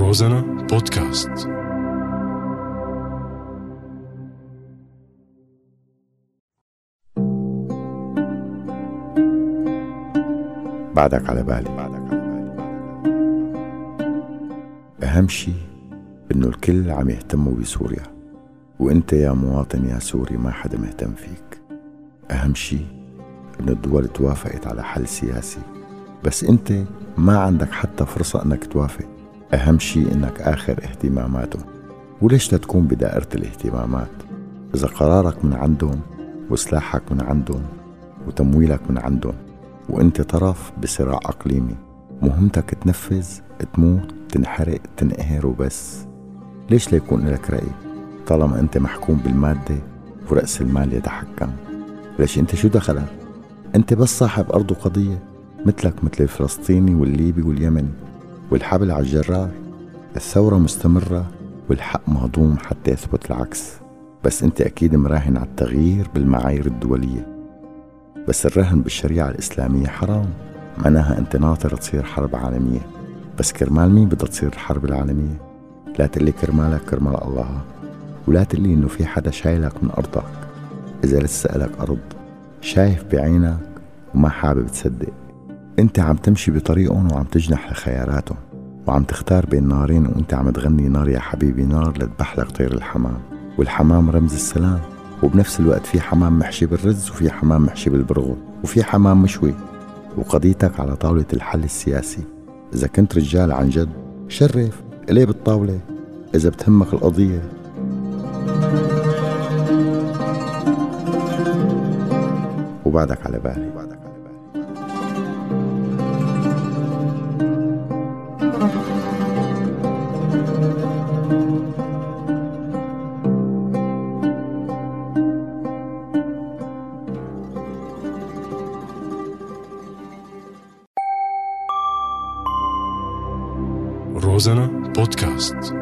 روزانا بودكاست. بعدك على بالي. أهم شي إنه الكل عم يهتموا بسوريا وإنت يا مواطن يا سوري ما حدا مهتم فيك. أهم شي إنه الدول توافقت على حل سياسي بس أنت ما عندك حتى فرصة إنك توافق. أهم شي إنك آخر اهتماماتهم وليش تكون بدائرة الاهتمامات؟ إذا قرارك من عندهم وسلاحك من عندهم وتمويلك من عندهم وانت طرف بصراع إقليمي مهمتك تنفذ تموت تنحرق تنقهر وبس. ليش ليكون لك رأي؟ طالما أنت محكوم بالمادة ورأس المال يتحكم. ليش أنت شو دخلك؟ أنت بس صاحب أرض وقضية مثلك مثل الفلسطيني والليبي واليمني. والحبل على الجرار الثورة مستمرة والحق مهضوم حتى يثبت العكس. بس أنت أكيد مراهن على التغيير بالمعايير الدولية. بس الرهن بالشريعة الإسلامية حرام. معناها أنت ناطر تصير حرب عالمية. بس كرمال مين بدها تصير الحرب العالمية؟ لا تقلي كرمالك كرمال الله. ولا تقلي إنه في حدا شايلك من أرضك. إذا لسه لك أرض شايف بعينك وما حابب تصدق. أنت عم تمشي بطريقهم وعم تجنح لخياراتهم وعم تختار بين نارين وانت عم تغني نار يا حبيبي نار لتبح لك طير الحمام والحمام رمز السلام وبنفس الوقت في حمام محشي بالرز وفي حمام محشي بالبرغل وفي حمام مشوي وقضيتك على طاولة الحل السياسي. إذا كنت رجال عن جد شرف إليه بالطاولة. إذا بتهمك القضية. وبعدك على بالي. روزانا بودكاست